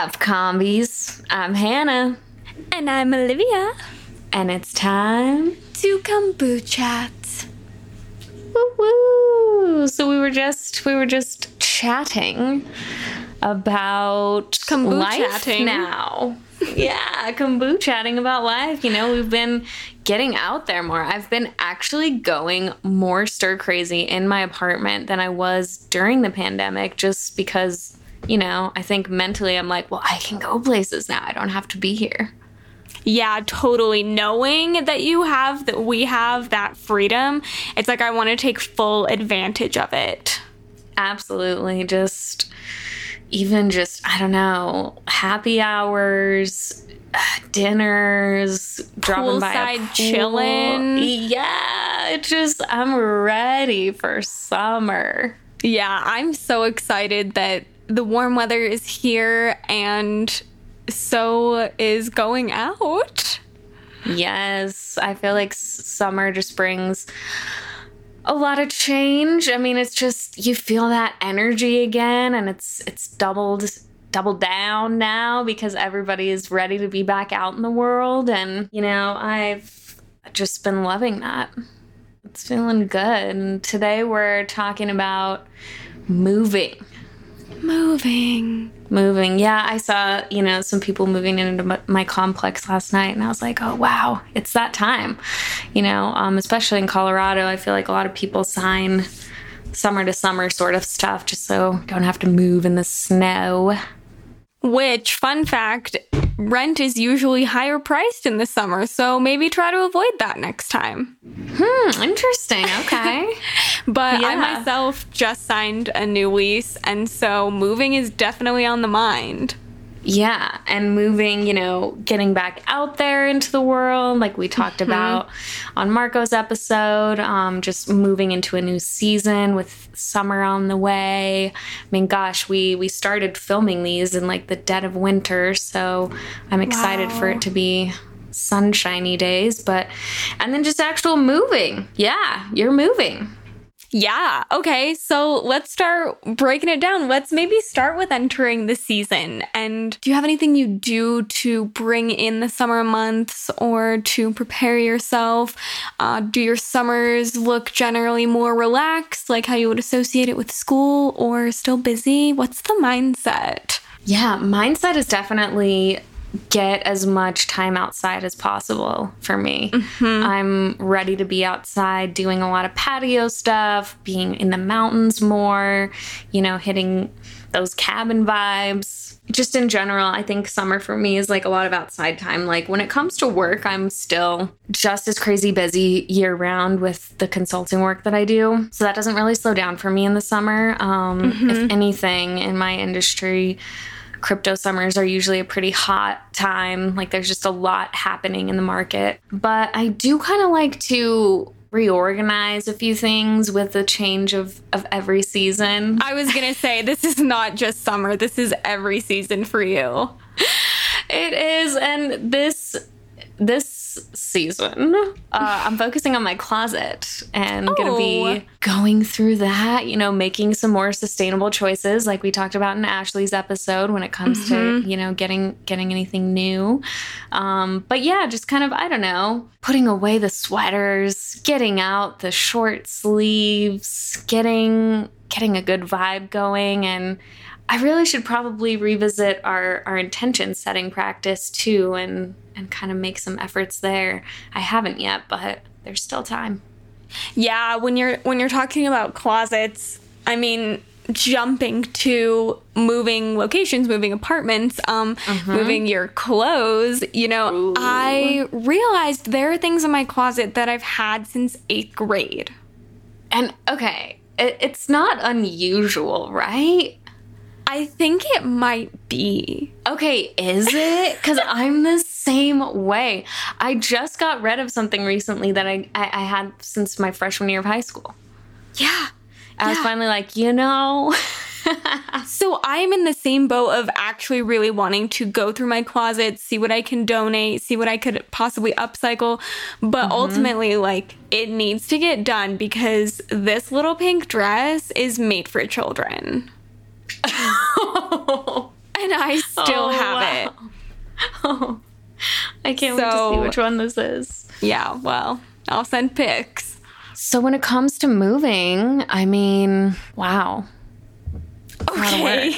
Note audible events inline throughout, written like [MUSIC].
Up, combies? I'm Hannah. And I'm Olivia. And it's time to kombu chat. Woo woo! So we were just we were just chatting about kombu life now. yeah, kombu chatting about life. You know, we've been getting out there more. I've been actually going more stir crazy in my apartment than I was during the pandemic just because, you know, I think mentally I'm like, well, I can go places now. I don't have to be here. Yeah, totally. Knowing that you have, that we have that freedom, it's like I want to take full advantage of it. Absolutely. Just even just, I don't know, happy hours, dinners, dropping by Poolside chilling. Yeah, just I'm ready for summer. Yeah, I'm so excited that the warm weather is here and so is going out. Yes, I feel like summer just brings a lot of change. I mean, it's just you feel that energy again and it's it's doubled doubled down now because everybody is ready to be back out in the world and you know, I've just been loving that. It's feeling good. And today we're talking about moving. Moving. Moving. Yeah, I saw, you know, some people moving into my complex last night and I was like, "Oh, wow, it's that time." You know, um, especially in Colorado, I feel like a lot of people sign summer to summer sort of stuff just so don't have to move in the snow. Which, fun fact, rent is usually higher priced in the summer, so maybe try to avoid that next time. Hmm, interesting. Okay. [LAUGHS] but yeah. I myself just signed a new lease, and so moving is definitely on the mind. Yeah, and moving, you know, getting back out there into the world, like we talked mm-hmm. about on Marco's episode, um, just moving into a new season with summer on the way. I mean, gosh, we we started filming these in like the dead of winter, so I'm excited wow. for it to be sunshiny days, but and then just actual moving. Yeah, you're moving. Yeah. Okay. So let's start breaking it down. Let's maybe start with entering the season. And do you have anything you do to bring in the summer months or to prepare yourself? Uh, do your summers look generally more relaxed, like how you would associate it with school, or still busy? What's the mindset? Yeah, mindset is definitely get as much time outside as possible for me. Mm-hmm. I'm ready to be outside doing a lot of patio stuff, being in the mountains more, you know, hitting those cabin vibes. Just in general, I think summer for me is like a lot of outside time. Like when it comes to work, I'm still just as crazy busy year round with the consulting work that I do. So that doesn't really slow down for me in the summer. Um, mm-hmm. If anything, in my industry, crypto summers are usually a pretty hot time. Like there's just a lot happening in the market. But I do kind of like to reorganize a few things with the change of, of every season. I was going to say, this is not just summer, this is every season for you. It is. And this this season, uh, I'm focusing on my closet and oh. going to be going through that, you know, making some more sustainable choices like we talked about in Ashley's episode when it comes mm-hmm. to, you know, getting getting anything new. Um, but yeah, just kind of, I don't know, putting away the sweaters, getting out the short sleeves, getting getting a good vibe going and I really should probably revisit our our intention setting practice too and and kind of make some efforts there. I haven't yet, but there's still time. Yeah, when you're when you're talking about closets, I mean jumping to moving locations, moving apartments, um, uh-huh. moving your clothes, you know, Ooh. I realized there are things in my closet that I've had since eighth grade. And okay, it, it's not unusual, right? I think it might be. Okay, is it? Because I'm the same way. I just got rid of something recently that I, I, I had since my freshman year of high school. Yeah. I yeah. was finally like, you know. [LAUGHS] so I'm in the same boat of actually really wanting to go through my closet, see what I can donate, see what I could possibly upcycle. But mm-hmm. ultimately, like, it needs to get done because this little pink dress is made for children. [LAUGHS] I still oh, have wow. it. Oh, [LAUGHS] I can't so, wait to see which one this is. Yeah, well, I'll send pics. So when it comes to moving, I mean, wow. Okay.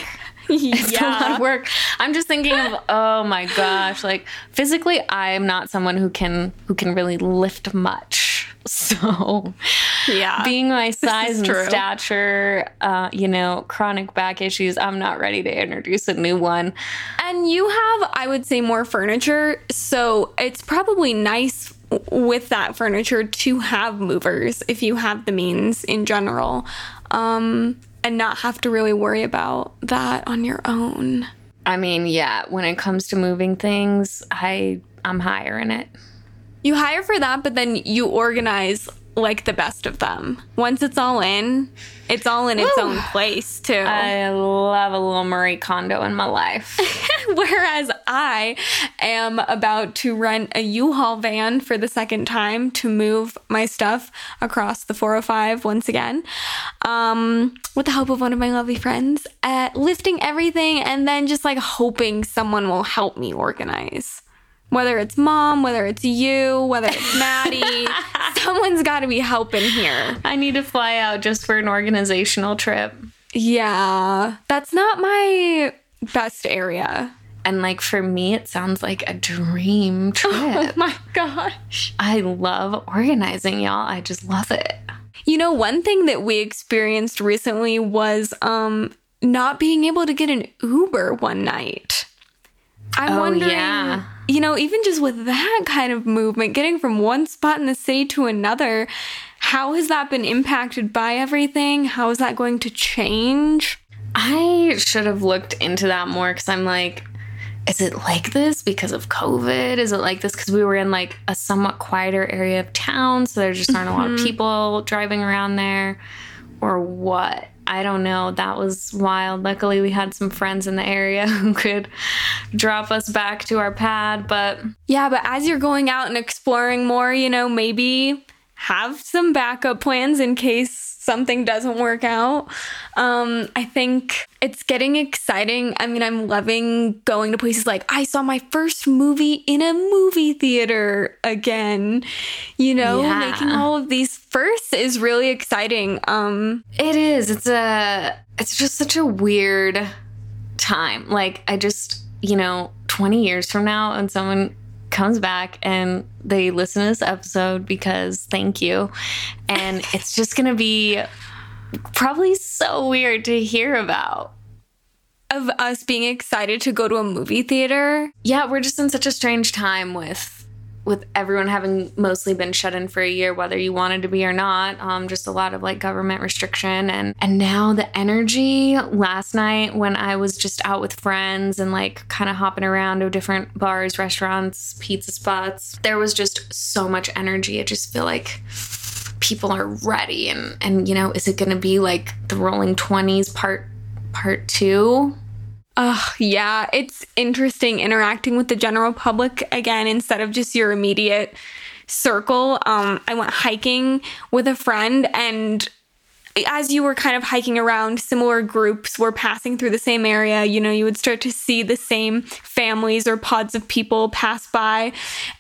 It's yeah. a lot of [LAUGHS] work. I'm just thinking of oh my gosh, like physically I'm not someone who can who can really lift much. [LAUGHS] So yeah. Being my size and true. stature, uh, you know, chronic back issues, I'm not ready to introduce a new one. And you have, I would say, more furniture, so it's probably nice with that furniture to have movers if you have the means in general. Um and not have to really worry about that on your own. I mean, yeah, when it comes to moving things, I I'm higher in it. You hire for that, but then you organize like the best of them. Once it's all in, it's all in its own place too. I love a little Marie Kondo in my life. [LAUGHS] Whereas I am about to rent a U-Haul van for the second time to move my stuff across the 405 once again. Um, with the help of one of my lovely friends, at lifting everything and then just like hoping someone will help me organize whether it's mom, whether it's you, whether it's [LAUGHS] Maddie, [LAUGHS] someone's got to be helping here. I need to fly out just for an organizational trip. Yeah, that's not my best area. And like for me, it sounds like a dream [LAUGHS] trip. Oh my gosh. I love organizing, y'all. I just love it. You know, one thing that we experienced recently was um not being able to get an Uber one night. I'm oh, wondering yeah you know, even just with that kind of movement, getting from one spot in the city to another, how has that been impacted by everything? How is that going to change? I should have looked into that more because I'm like, is it like this because of COVID? Is it like this because we were in like a somewhat quieter area of town, so there just aren't mm-hmm. a lot of mm-hmm. people driving around there, or what? I don't know. That was wild. Luckily, we had some friends in the area [LAUGHS] who could drop us back to our pad. But yeah, but as you're going out and exploring more, you know, maybe have some backup plans in case something doesn't work out. Um, I think it's getting exciting. I mean, I'm loving going to places like I saw my first movie in a movie theater again. You know, yeah. making all of these firsts is really exciting. Um, it is. It's a it's just such a weird time. Like I just, you know, 20 years from now and someone comes back and they listen to this episode because thank you. And [LAUGHS] it's just going to be probably so weird to hear about. Of us being excited to go to a movie theater. Yeah, we're just in such a strange time with with everyone having mostly been shut in for a year, whether you wanted to be or not, um, just a lot of like government restriction and and now the energy. Last night when I was just out with friends and like kind of hopping around to different bars, restaurants, pizza spots, there was just so much energy. I just feel like people are ready and and you know, is it going to be like the Roaring Twenties part part two? Oh, yeah. It's interesting interacting with the general public again instead of just your immediate circle. Um, I went hiking with a friend and as you were kind of hiking around, similar groups were passing through the same area. You know, you would start to see the same families or pods of people pass by.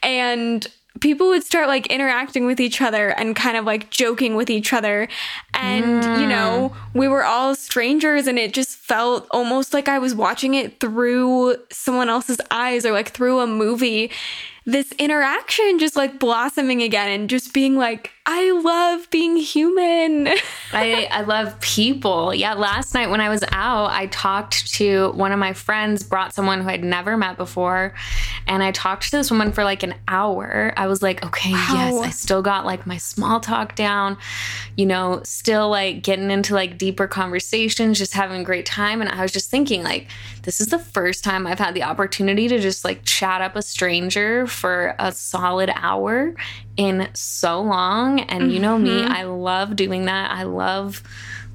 And people would start like interacting with each other and kind of like joking with each other. And, mm. you know, we were all strangers and it just felt almost like I was watching it through someone else's eyes or like through a movie. This interaction just like blossoming again and just being like, I love being human. [LAUGHS] I, I love people. Yeah, last night when I was out, I talked to one of my friends, brought someone who I'd never met before, and I talked to this woman for like an hour. I was like, okay, wow. yes, I still got like my small talk down, you know, still like getting into like deeper conversations, just having a great time. And I was just thinking, like, this is the first time I've had the opportunity to just like chat up a stranger for a solid hour in so long and you know me mm-hmm. i love doing that i love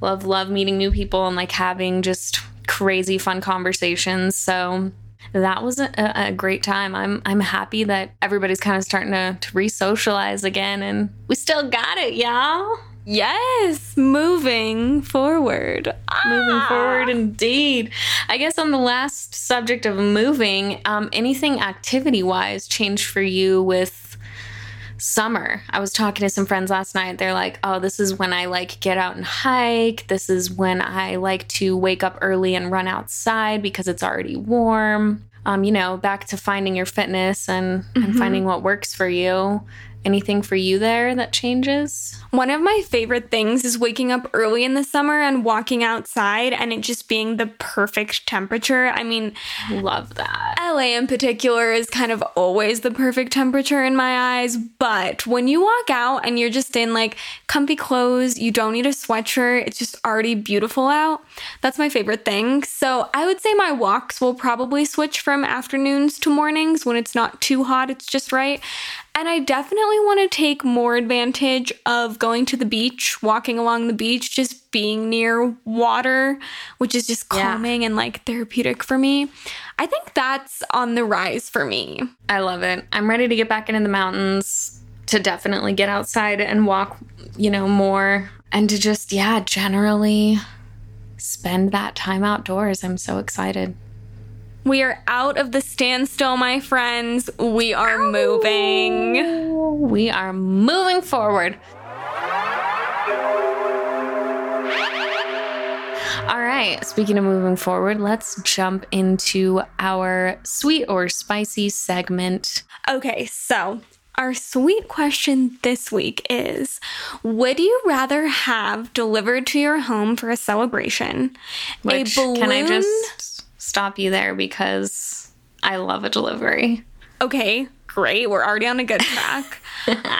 love love meeting new people and like having just crazy fun conversations so that was a, a, great time. I'm I'm happy that everybody's kind of starting to, to re-socialize again, and we still got it, y'all. Yes, moving forward. Moving Ah. forward, indeed. I guess on the last subject of moving, um, anything activity wise changed for you with summer? I was talking to some friends last night. They're like, oh, this is when I like get out and hike. This is when I like to wake up early and run outside because it's already warm. Um, you know, back to finding your fitness and, and finding what works for you. Anything for you there that changes? One of my favorite things is waking up early in the summer and walking outside and it just being the perfect temperature. I mean, Love that. LA in particular is kind of always the perfect temperature in my eyes, but when you walk out and you're just in like comfy clothes, you don't need a sweatshirt, it's just already beautiful out. That's my favorite thing. So I would say my walks will probably switch from afternoons to mornings when it's not too hot, it's just right. And I definitely want to take more advantage of going to the beach, walking along the beach, just being near water, which is just Yeah. calming and like therapeutic for me. I think that's on the rise for me. I love it. I'm ready to get back into the mountains to definitely get outside and walk, you know, more and to just, yeah, generally spend that time outdoors. I'm so excited. We are out of the standstill, my friends. We are moving. We are moving forward. All right, speaking of moving forward, let's jump into our sweet or spicy segment. Okay, so our sweet question this week is Would you rather have delivered to your home for a celebration Which, a balloon? Can I just stop you there because I love a delivery. Okay, great. We're already on a good [LAUGHS] track.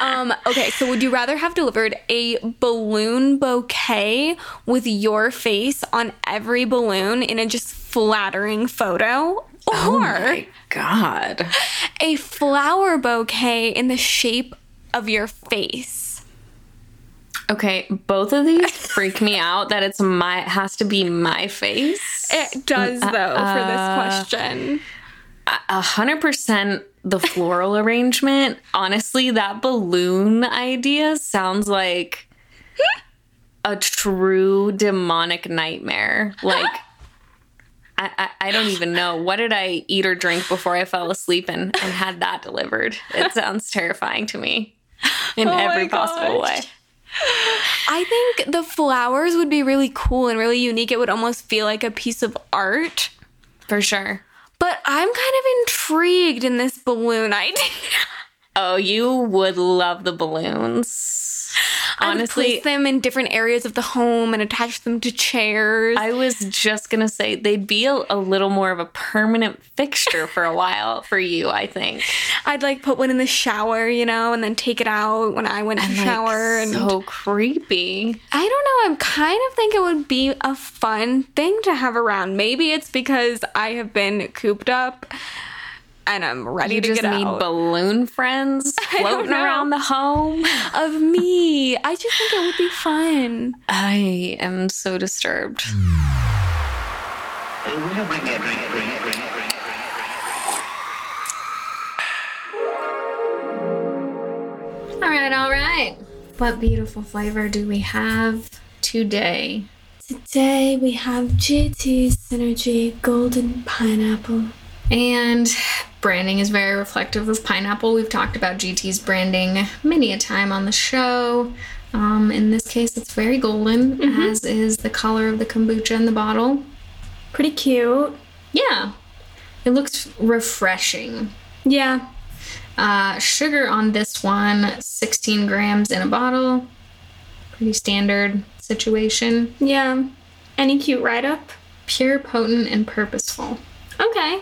um, okay, so would you rather have delivered a balloon bouquet with your face on every balloon in a just flattering photo? Or God. a flower bouquet in the shape of your face? Okay, both of these freak me out that it's my it has to be my face. It does, uh, though, for this uh, question. A hundred percent the floral arrangement. Honestly, that balloon idea sounds like a true demonic nightmare. Like I, I, I don't even know. What did I eat or drink before I fell asleep and, and had that delivered? It sounds terrifying to me in Oh every possible way. I think the flowers would be really cool and really unique. It would almost feel like a piece of art. For sure. But I'm kind of intrigued in this balloon idea. Oh, you would love the balloons. [LAUGHS] Honestly, place them in different areas of the home and attach them to chairs. I was just gonna say they'd be a, a little more of a permanent fixture for a while for you. I think. [LAUGHS] I'd like put one in the shower, you know, and then take it out when I went to shower. And so creepy. I don't know. I'm kind of think it would be a fun thing to have around. Maybe it's because I have been cooped up and I'm ready You to just get need out balloon friends [LAUGHS] floating around the home. of me. I just think it would be fun. I am so disturbed. All right, all right. What beautiful flavor do we have today? Today we have GT Synergy Golden Pineapple. And branding is very reflective of pineapple. We've talked about GT's branding many a time on the show. Um, in this case, it's very golden, as is the color of the kombucha in the bottle. Pretty cute. Yeah, it looks refreshing. Yeah. Uh, sugar on this one, 16 grams in a bottle. Pretty standard situation. Yeah. Any cute write up? Pure, potent, and purposeful. Okay.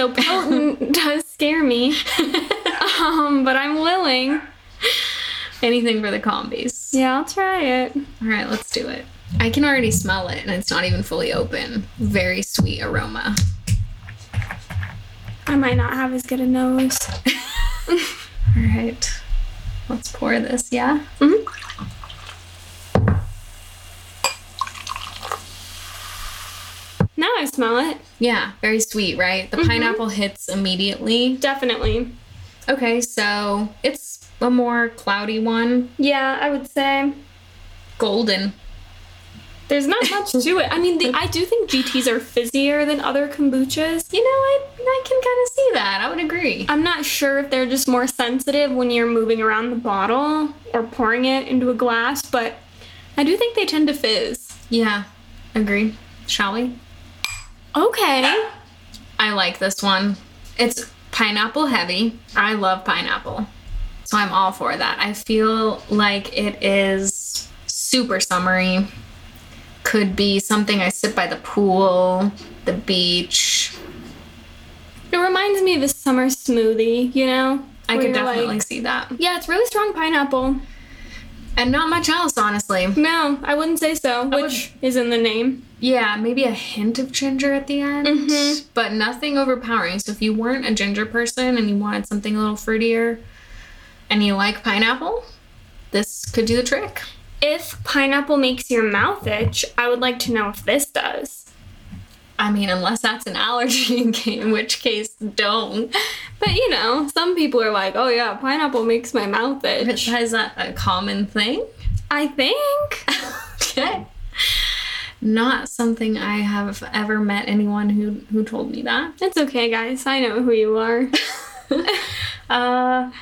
So potent [LAUGHS] does scare me. um, but I'm willing. Anything for the combis. Yeah, I'll try it. All right, let's do it. I can already smell it, and it's not even fully open. Very sweet aroma. I might not have as good a nose. [LAUGHS] All right, let's pour this. Yeah. Now I smell it. Yeah, very sweet, right? The mm-hmm. pineapple hits immediately. Definitely. Okay, so it's a more cloudy one. Yeah, I would say. golden. There's not [LAUGHS] much to it. I mean, the, I do think GTs are fizzier than other kombuchas. You know, I I can kind of see that. I would agree. I'm not sure if they're just more sensitive when you're moving around the bottle or pouring it into a glass, but I do think they tend to fizz. Yeah, agree. Shall we? Okay. I like this one. It's pineapple heavy. I love pineapple. So I'm all for that. I feel like it is super summery. Could be something I sit by the pool, the beach. It reminds me of a summer smoothie, you know? I could definitely like- see that. yeah, it's really strong pineapple. And not much else, honestly. No, I wouldn't say so, which is in the name. Yeah, maybe a hint of ginger at the end, Mhm. but nothing overpowering. So if you weren't a ginger person and you wanted something a little fruitier and you like pineapple, this could do the trick. If pineapple makes your mouth itch, I would like to know if this does. I mean, unless that's an allergy, [LAUGHS] in which case, don't. But you know, some people are like, oh yeah, pineapple makes my mouth itch. Is that a common thing? I think. [LAUGHS] okay. Not something I have ever met anyone who who told me that. It's okay, guys. I know who you are. [LAUGHS] Uh,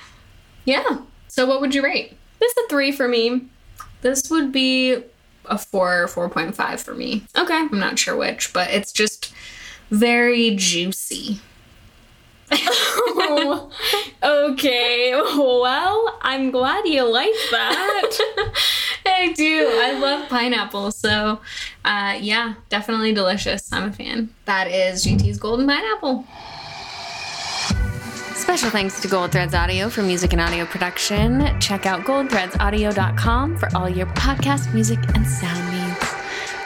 yeah. So what would you rate? this is a three for me. This would be a four, or four point five for me. Okay. I'm not sure which, but it's just very juicy. [LAUGHS] okay. Well, I'm glad you like that. [LAUGHS] I do. I love pineapple. So, uh, yeah, definitely delicious. I'm a fan. That is GT's Golden Pineapple. Special thanks to Gold Threads Audio for music and audio production. Check out goldthreadsaudio.com for all your podcast, music, and sound needs.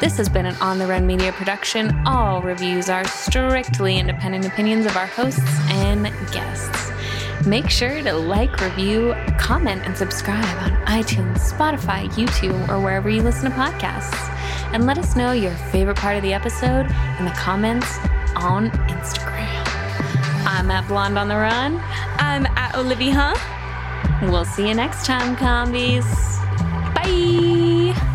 This has been an On the Run Media production. All reviews are strictly independent opinions of our hosts and guests. Make sure to like, review, comment, and subscribe on iTunes, Spotify, YouTube, or wherever you listen to podcasts. And let us know your favorite part of the episode in the comments on Instagram. I'm at Blonde on the Run. I'm at Olivia. We'll see you next time, combies. Bye.